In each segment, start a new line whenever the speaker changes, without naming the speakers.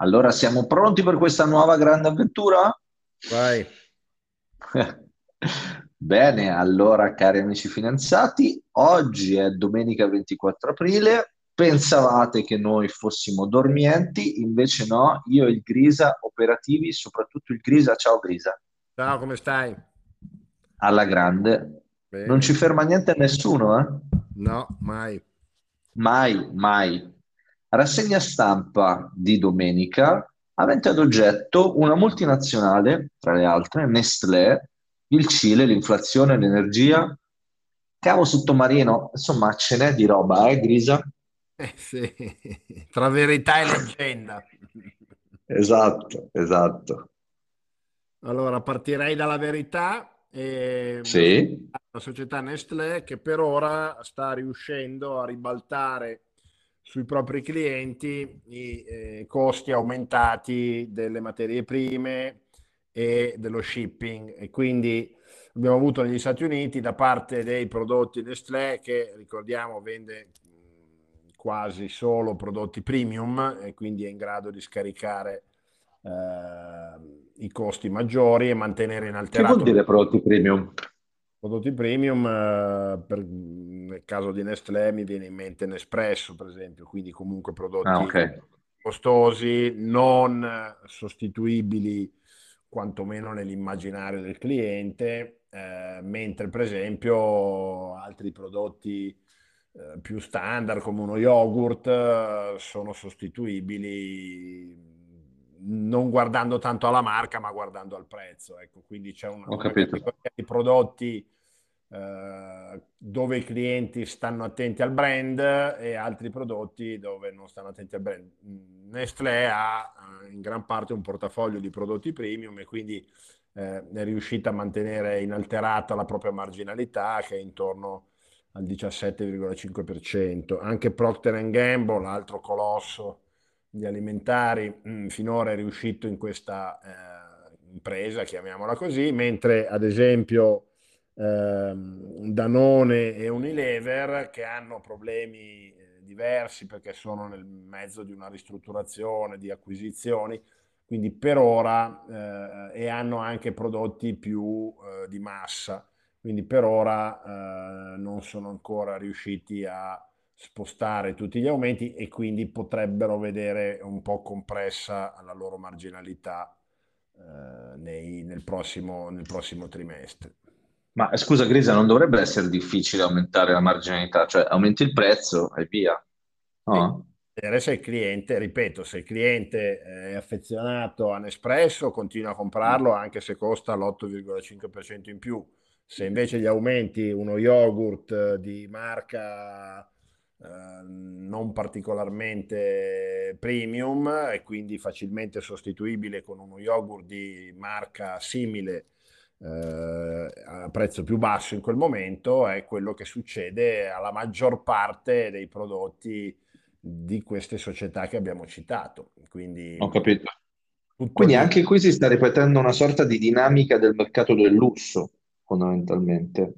Allora siamo pronti per questa nuova grande avventura?
Vai.
Bene, allora cari amici finanziati, oggi è domenica 24 aprile. Pensavate che noi fossimo dormienti, invece no, io e il Grisa operativi, soprattutto il Grisa. Ciao Grisa.
Ciao, come stai?
Alla grande.
Bene.
Non ci ferma niente a nessuno, eh?
No, mai.
Mai, mai. Rassegna stampa di domenica avente ad oggetto una multinazionale, tra le altre, Nestlé, il Cile, l'inflazione, l'energia, cavo sottomarino, insomma ce n'è di roba, eh, Grisa?
Eh, sì. Tra verità e leggenda.
Esatto, esatto.
Allora, partirei dalla verità. E
Sì,
la società Nestlé che per ora sta riuscendo a ribaltare sui propri clienti i eh, costi aumentati delle materie prime e dello shipping e quindi abbiamo avuto negli Stati Uniti da parte dei prodotti Nestlé che ricordiamo vende mh, quasi solo prodotti premium e quindi è in grado di scaricare eh, i costi maggiori e mantenere
che
inalterato
vuol dire prodotti premium?
Prodotti premium, eh, per- nel caso di Nestlé mi viene in mente Nespresso, per esempio, quindi comunque
Ah,
prodotti
ok.
costosi, non sostituibili quantomeno nell'immaginario del cliente, eh, mentre per esempio altri prodotti eh, più standard come uno yogurt eh, sono sostituibili non guardando tanto alla marca, ma guardando al prezzo. Ecco, quindi c'è una,
Ho
una
capito.
categoria prodotti eh, dove i clienti stanno attenti al brand e altri prodotti dove non stanno attenti al brand. Mm, Nestlé ha eh, in gran parte un portafoglio di prodotti premium e quindi eh, è riuscita a mantenere inalterata la propria marginalità che è intorno al 17,5%. Anche Procter Gamble, l'altro colosso di alimentari, mh, finora è riuscito in questa eh, impresa, chiamiamola così, mentre ad esempio ehm, Danone e Unilever che hanno problemi eh, diversi perché sono nel mezzo di una ristrutturazione, di acquisizioni, quindi per ora eh, e hanno anche prodotti più eh, di massa, quindi per ora eh, non sono ancora riusciti a spostare tutti gli aumenti e quindi potrebbero vedere un po' compressa la loro marginalità eh, nei- nel prossimo, nel prossimo trimestre.
Ma scusa, Grisa, non dovrebbe essere difficile aumentare la marginalità, cioè aumenti il prezzo e via, no?
vedere se il cliente, ripeto, se il cliente è affezionato a Nespresso, continua a comprarlo anche se costa l'8,5% in più. Se invece gli aumenti uno yogurt eh, di marca eh, non particolarmente premium e quindi facilmente sostituibile con uno yogurt di marca simile eh, a prezzo più basso in quel momento, è quello che succede alla maggior parte dei prodotti di queste società che abbiamo citato.
Ho
Quindi
capito.
tutto
Quindi
lì.
anche qui si sta ripetendo una sorta di dinamica del mercato del lusso, fondamentalmente.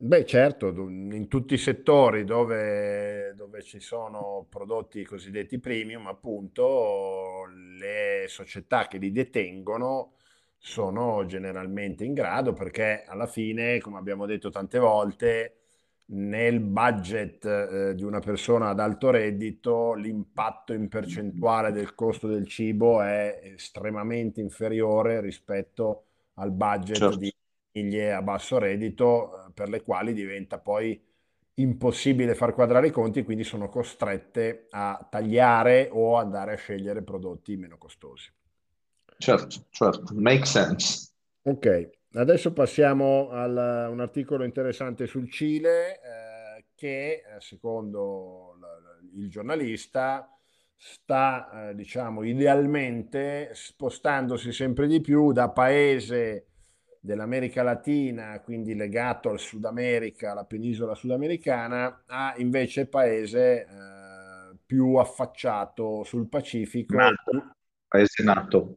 Beh, certo, in tutti i settori dove, dove ci sono prodotti cosiddetti premium, appunto, le società che li detengono sono generalmente in grado perché alla fine, come abbiamo detto tante volte, nel budget eh, di una persona ad alto reddito, l'impatto in percentuale del costo del cibo è estremamente inferiore rispetto al budget
Certo.
di famiglie a basso reddito, eh, per le quali diventa poi impossibile far quadrare i conti, quindi sono costrette a tagliare o andare a scegliere prodotti meno costosi.
Certo, certo, make sense.
Ok, adesso passiamo a un articolo interessante sul Cile eh, che, eh, secondo il giornalista, sta, eh, diciamo, idealmente spostandosi sempre di più da paese dell'America Latina, quindi legato al Sud America, alla penisola sudamericana, a invece paese eh, più affacciato sul Pacifico
Nato, paese nato.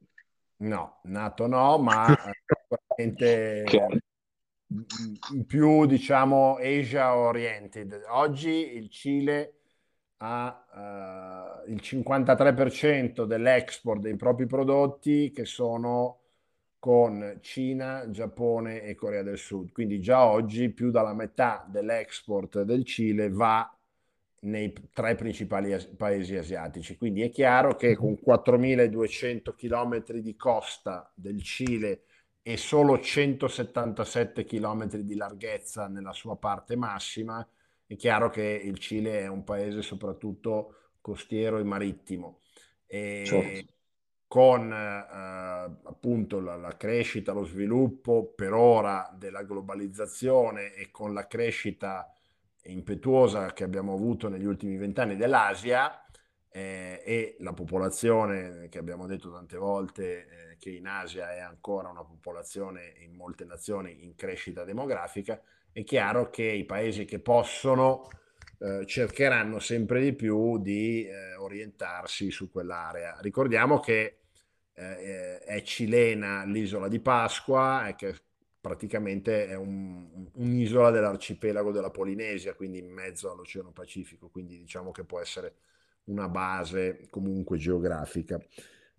No, nato no, ma eh, sicuramente più, diciamo, Asia oriented. Oggi il Cile ha uh, il 53% dell'export dei propri prodotti che sono con Cina, Giappone e Corea del Sud. Quindi già oggi più della metà dell'export del Cile va nei tre principali as- paesi asiatici. Quindi è chiaro che con 4.200 km di costa del Cile e solo 177 km di larghezza nella sua parte massima, è chiaro che il Cile è un paese soprattutto costiero e marittimo. E certo. Con eh, appunto la, la, crescita, lo sviluppo per ora della globalizzazione e con la crescita impetuosa che abbiamo avuto negli ultimi vent'anni dell'Asia eh, e la popolazione che abbiamo detto tante volte eh, che in Asia è ancora una popolazione in molte nazioni in crescita demografica, è chiaro che i paesi che possono eh, cercheranno sempre di più di eh, orientarsi su quell'area. Ricordiamo che eh, è cilena l'isola di Pasqua e che praticamente è un, un'isola dell'arcipelago della Polinesia, quindi in mezzo all'Oceano Pacifico, quindi diciamo che può essere una base comunque geografica.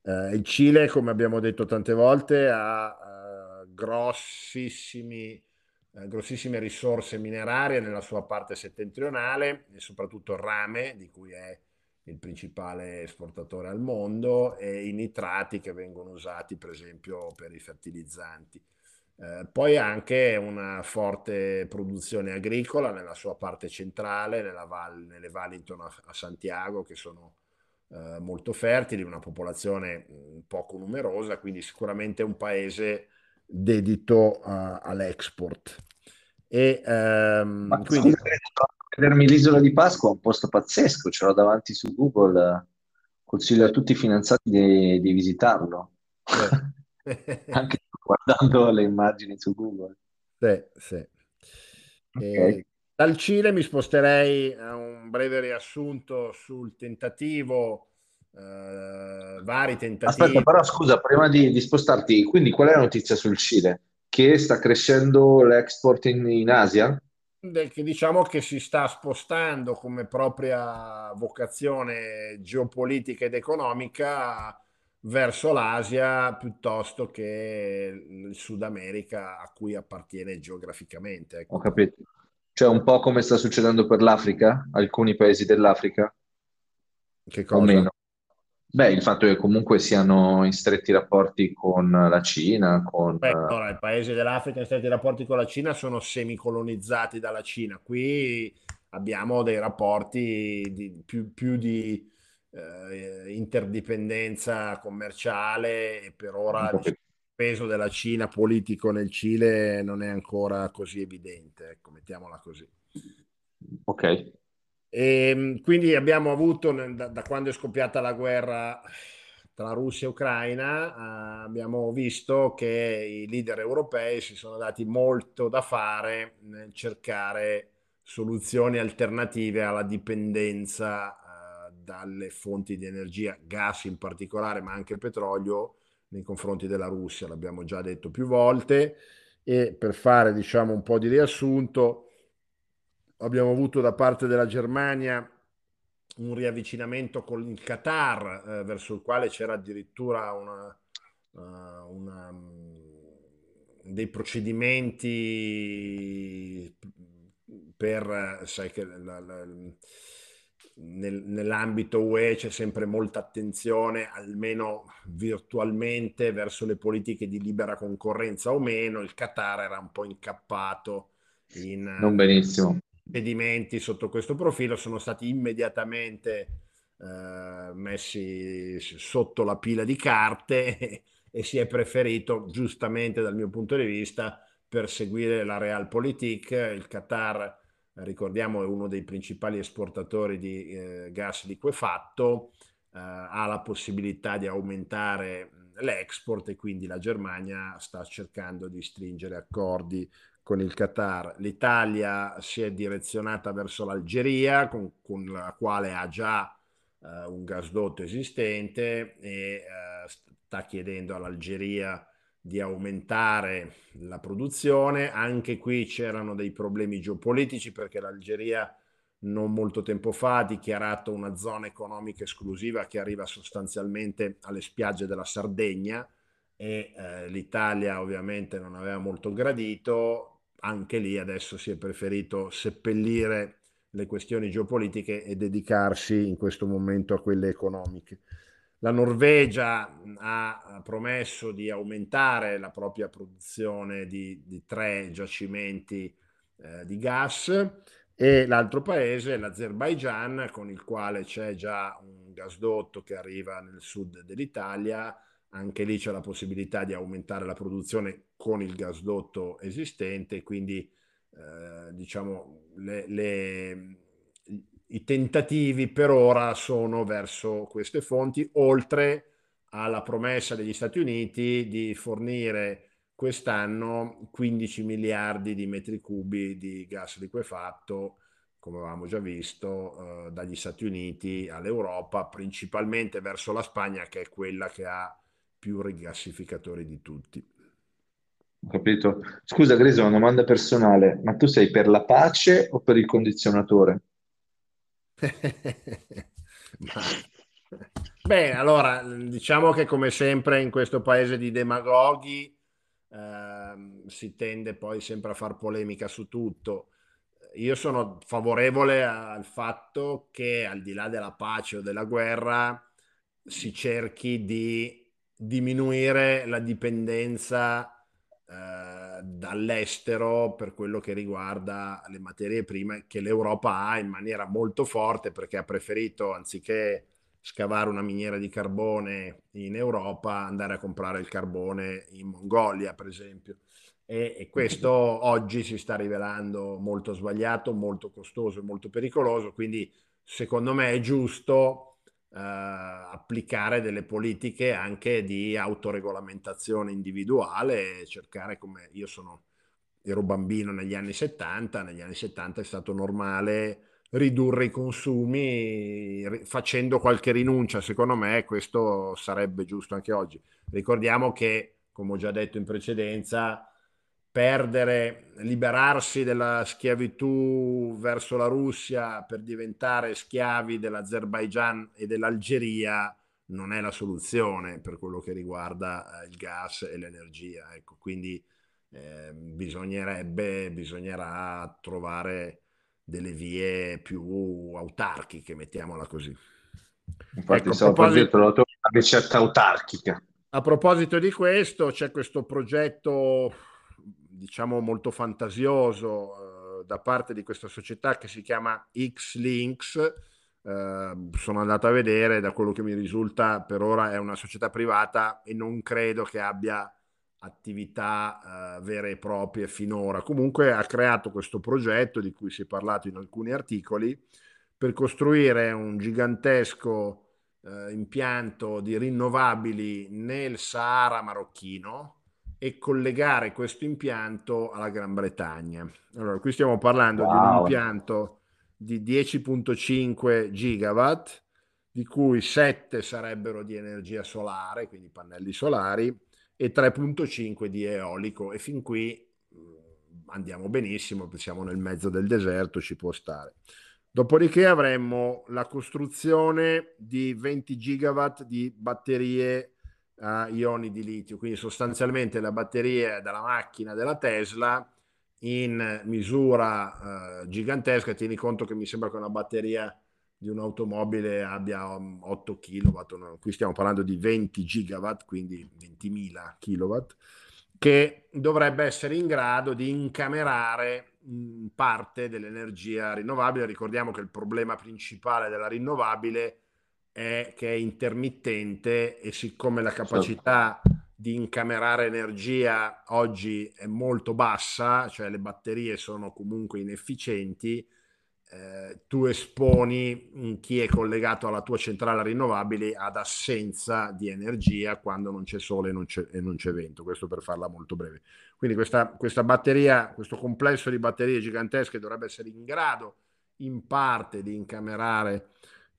Eh, il Cile, come abbiamo detto tante volte, ha eh, grossissimi, eh, grossissime risorse minerarie nella sua parte settentrionale e soprattutto rame, di cui è il principale esportatore al mondo, e i nitrati che vengono usati per esempio per i fertilizzanti. Eh, poi anche una forte produzione agricola nella sua parte centrale, val, nelle valli intorno a, a Santiago, che sono eh, molto fertili, una popolazione mh, poco numerosa, quindi sicuramente un paese dedito uh, all'export. E, um, quindi... Scusa,
vedermi l'isola di Pasqua è un posto pazzesco, ce l'ho davanti su Google, consiglio a tutti i finanziati di, di visitarlo. Eh. Anche guardando le immagini su Google.
Sì, sì. Okay. dal Cile mi sposterei a un breve riassunto sul tentativo, eh, vari tentativi.
Aspetta, però scusa, prima di, di, spostarti, quindi qual è la notizia sul Cile? Che sta crescendo l'export in, in Asia?
Che diciamo che si sta spostando come propria vocazione geopolitica ed economica verso l'Asia piuttosto che il Sud America a cui appartiene geograficamente.
Ecco. Ho capito. Cioè un po' come sta succedendo per l'Africa, alcuni paesi dell'Africa?
Che cosa? O meno.
Beh, il fatto che comunque siano in stretti rapporti con la Cina, con...
Beh, no, i paesi dell'Africa in stretti rapporti con la Cina sono semicolonizzati dalla Cina. Qui abbiamo dei rapporti di, più, più di eh, interdipendenza commerciale e per ora il peso della Cina politico nel Cile non è ancora così evidente, ecco, mettiamola così.
Ok.
E, ehm, quindi abbiamo avuto, da, da, quando è scoppiata la guerra tra Russia e Ucraina, eh, abbiamo visto che i leader europei si sono dati molto da fare nel cercare soluzioni alternative alla dipendenza dalle fonti di energia, gas in particolare, ma anche petrolio nei confronti della Russia, l'abbiamo già detto più volte. E per fare diciamo un po' di riassunto, abbiamo avuto da parte della Germania un riavvicinamento con il Qatar, eh, verso il quale c'era addirittura una, uh, una, dei procedimenti per, sai che la, la, nel, nell'ambito UE c'è sempre molta attenzione, almeno virtualmente, verso le politiche di libera concorrenza o meno. Il Qatar era un po' incappato in
non benissimo.
Impedimenti sotto questo profilo, sono stati immediatamente eh, messi sotto la pila di carte e, e si è preferito, giustamente dal mio punto di vista, perseguire la realpolitik. Il Qatar ricordiamo è uno dei principali esportatori di eh, gas liquefatto, eh, ha la possibilità di aumentare l'export e quindi la Germania sta cercando di stringere accordi con il Qatar. L'Italia si è direzionata verso l'Algeria con, con la quale ha già eh, un gasdotto esistente e eh, sta chiedendo all'Algeria di aumentare la produzione. Anche qui c'erano dei problemi geopolitici perché l'Algeria non molto tempo fa ha dichiarato una zona economica esclusiva che arriva sostanzialmente alle spiagge della Sardegna e eh, l'Italia ovviamente non aveva molto gradito, anche lì adesso si è preferito seppellire le questioni geopolitiche e dedicarsi in questo momento a quelle economiche. La Norvegia ha promesso di aumentare la propria produzione di, di tre giacimenti eh, di gas e l'altro paese, l'Azerbaigian, con il quale c'è già un gasdotto che arriva nel sud dell'Italia, anche lì c'è la possibilità di aumentare la produzione con il gasdotto esistente, quindi eh, diciamo le, le, i tentativi per ora sono verso queste fonti, oltre alla promessa degli Stati Uniti di fornire quest'anno 15 miliardi di metri cubi di gas liquefatto, come avevamo già visto, eh, dagli Stati Uniti all'Europa, principalmente verso la Spagna, che è quella che ha più rigassificatori di tutti.
Ho capito. Scusa, Grisa, una domanda personale, ma tu sei per la pace o per il condizionatore?
Ma... Beh, allora, diciamo che come sempre in questo paese di demagoghi eh, si tende poi sempre a far polemica su tutto. Io sono favorevole al fatto che al di là della pace o della guerra si cerchi di diminuire la dipendenza eh, dall'estero per quello che riguarda le materie prime che l'Europa ha in maniera molto forte perché ha preferito anziché scavare una miniera di carbone in Europa andare a comprare il carbone in Mongolia per esempio. E, e questo oggi si sta rivelando molto sbagliato, molto costoso e molto pericoloso. Quindi secondo me è giusto eh, applicare delle politiche anche di autoregolamentazione individuale, cercare come io sono, ero bambino negli anni 70, negli anni 70 è stato normale ridurre i consumi facendo qualche rinuncia, secondo me questo sarebbe giusto anche oggi. Ricordiamo che, come ho già detto in precedenza, perdere, liberarsi della schiavitù verso la Russia per diventare schiavi dell'Azerbaigian e dell'Algeria non è la soluzione per quello che riguarda eh, il gas e l'energia. Ecco, quindi eh, bisognerebbe, bisognerà trovare delle vie più autarchiche, mettiamola così.
Infatti, ecco, stavo proposito... una ricetta autarchica.
A proposito di questo, c'è questo progetto diciamo molto fantasioso eh, da parte di questa società che si chiama X-Links. Eh, sono andato a vedere, da quello che mi risulta per ora è una società privata e non credo che abbia attività eh, vere e proprie finora. Comunque ha creato questo progetto di cui si è parlato in alcuni articoli per costruire un gigantesco eh, impianto di rinnovabili nel Sahara marocchino e collegare questo impianto alla Gran Bretagna. Allora, qui stiamo parlando wow. di un impianto di 10.5 gigawatt, di cui 7 sarebbero di energia solare, quindi pannelli solari, e 3.5 di eolico. E fin qui mm, andiamo benissimo, siamo nel mezzo del deserto, ci può stare. Dopodiché avremmo la costruzione di 20 gigawatt di batterie a ioni di litio, quindi sostanzialmente la batteria della macchina della Tesla in misura eh, gigantesca. Tieni conto che mi sembra che una batteria di un'automobile abbia 8 kW, qui stiamo parlando di 20 gigawatt, quindi 20.000 kW, che dovrebbe essere in grado di incamerare parte dell'energia rinnovabile. Ricordiamo che il problema principale della rinnovabile è che è intermittente e siccome la capacità di incamerare energia oggi è molto bassa, cioè le batterie sono comunque inefficienti, eh, tu esponi chi è collegato alla tua centrale rinnovabile ad assenza di energia quando non c'è sole e non c'è, e non c'è vento, questo per farla molto breve. Quindi questa, questa batteria, questo complesso di batterie gigantesche dovrebbe essere in grado in parte di incamerare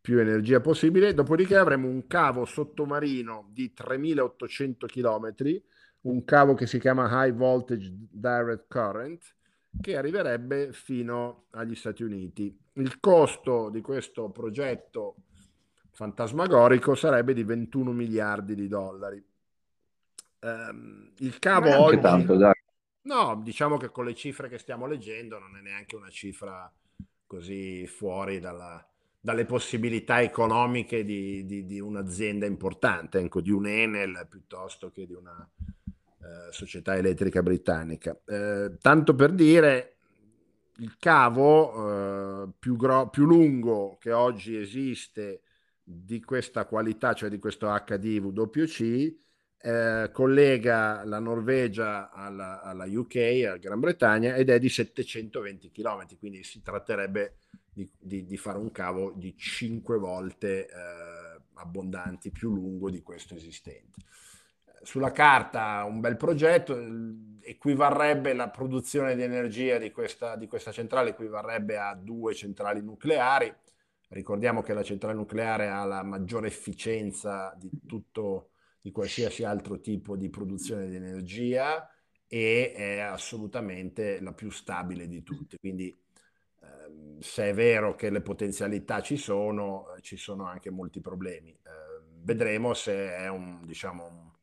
più energia possibile. Dopodiché avremo un cavo sottomarino di 3800 km, un cavo che si chiama High Voltage Direct Current, che arriverebbe fino agli Stati Uniti. Il costo di questo progetto fantasmagorico sarebbe di 21 miliardi di dollari. Um, il cavo oggi... Tanto, no, diciamo che con le cifre che stiamo leggendo non è neanche una cifra così fuori dalla, dalle possibilità economiche di, di, di un'azienda importante, ecco, di un Enel piuttosto che di una eh, società elettrica britannica. Eh, tanto per dire, il cavo eh, più, gro- più lungo che oggi esiste di questa qualità, cioè di questo HDWC, eh, collega la Norvegia alla, alla, UK, alla Gran Bretagna, ed è di 720 km, quindi si tratterebbe di, di, di fare un cavo di 5 volte eh, abbondanti, più lungo di questo esistente. Sulla carta un bel progetto, equivarrebbe la produzione di energia di questa, di questa centrale, equivarrebbe a due centrali nucleari. Ricordiamo che la centrale nucleare ha la maggiore efficienza di tutto, di qualsiasi altro tipo di produzione di energia e è assolutamente la più stabile di tutte. Quindi se è vero che le potenzialità ci sono, ci sono anche molti problemi. Eh, vedremo se è un, diciamo,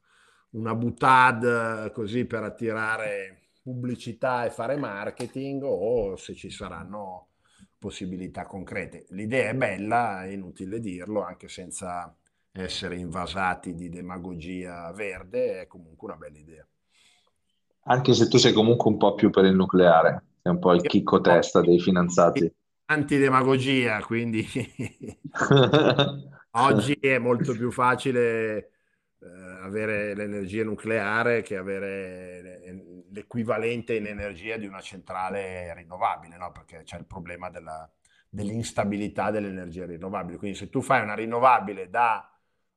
una butad così per attirare pubblicità e fare marketing o se ci saranno possibilità concrete. L'idea è bella, è inutile dirlo, anche senza essere invasati di demagogia verde, è comunque una bella idea.
Anche se tu sei comunque un po' più per il nucleare. È un po' il chicco testa dei finanziati.
Antidemagogia, quindi oggi è molto più facile eh, avere l'energia nucleare che avere l'equivalente in energia di una centrale rinnovabile, no? perché c'è il problema della, dell'instabilità dell'energia rinnovabile. Quindi se tu fai una rinnovabile da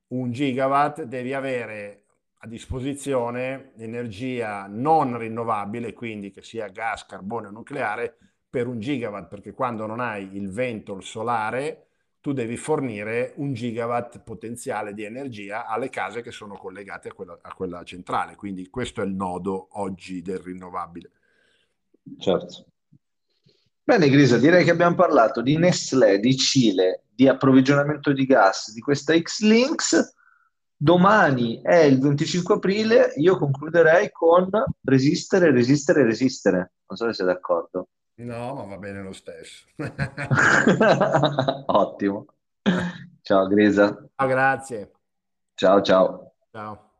un gigawatt, devi avere a disposizione energia non rinnovabile, quindi che sia gas, carbone o nucleare, per un gigawatt, perché quando non hai il vento, il solare, tu devi fornire un gigawatt potenziale di energia alle case che sono collegate a quella, a quella centrale. Quindi questo è il nodo oggi del rinnovabile.
Certo. Bene, Grisa, direi che abbiamo parlato di Nestlé, di Cile, di approvvigionamento di gas, di questa X-Links domani è il 25 aprile, io concluderei con resistere, resistere, resistere. Non so se sei d'accordo.
No, ma va bene lo stesso.
Ottimo. Ciao Grisa.
Ciao, grazie.
Ciao, ciao.
Ciao.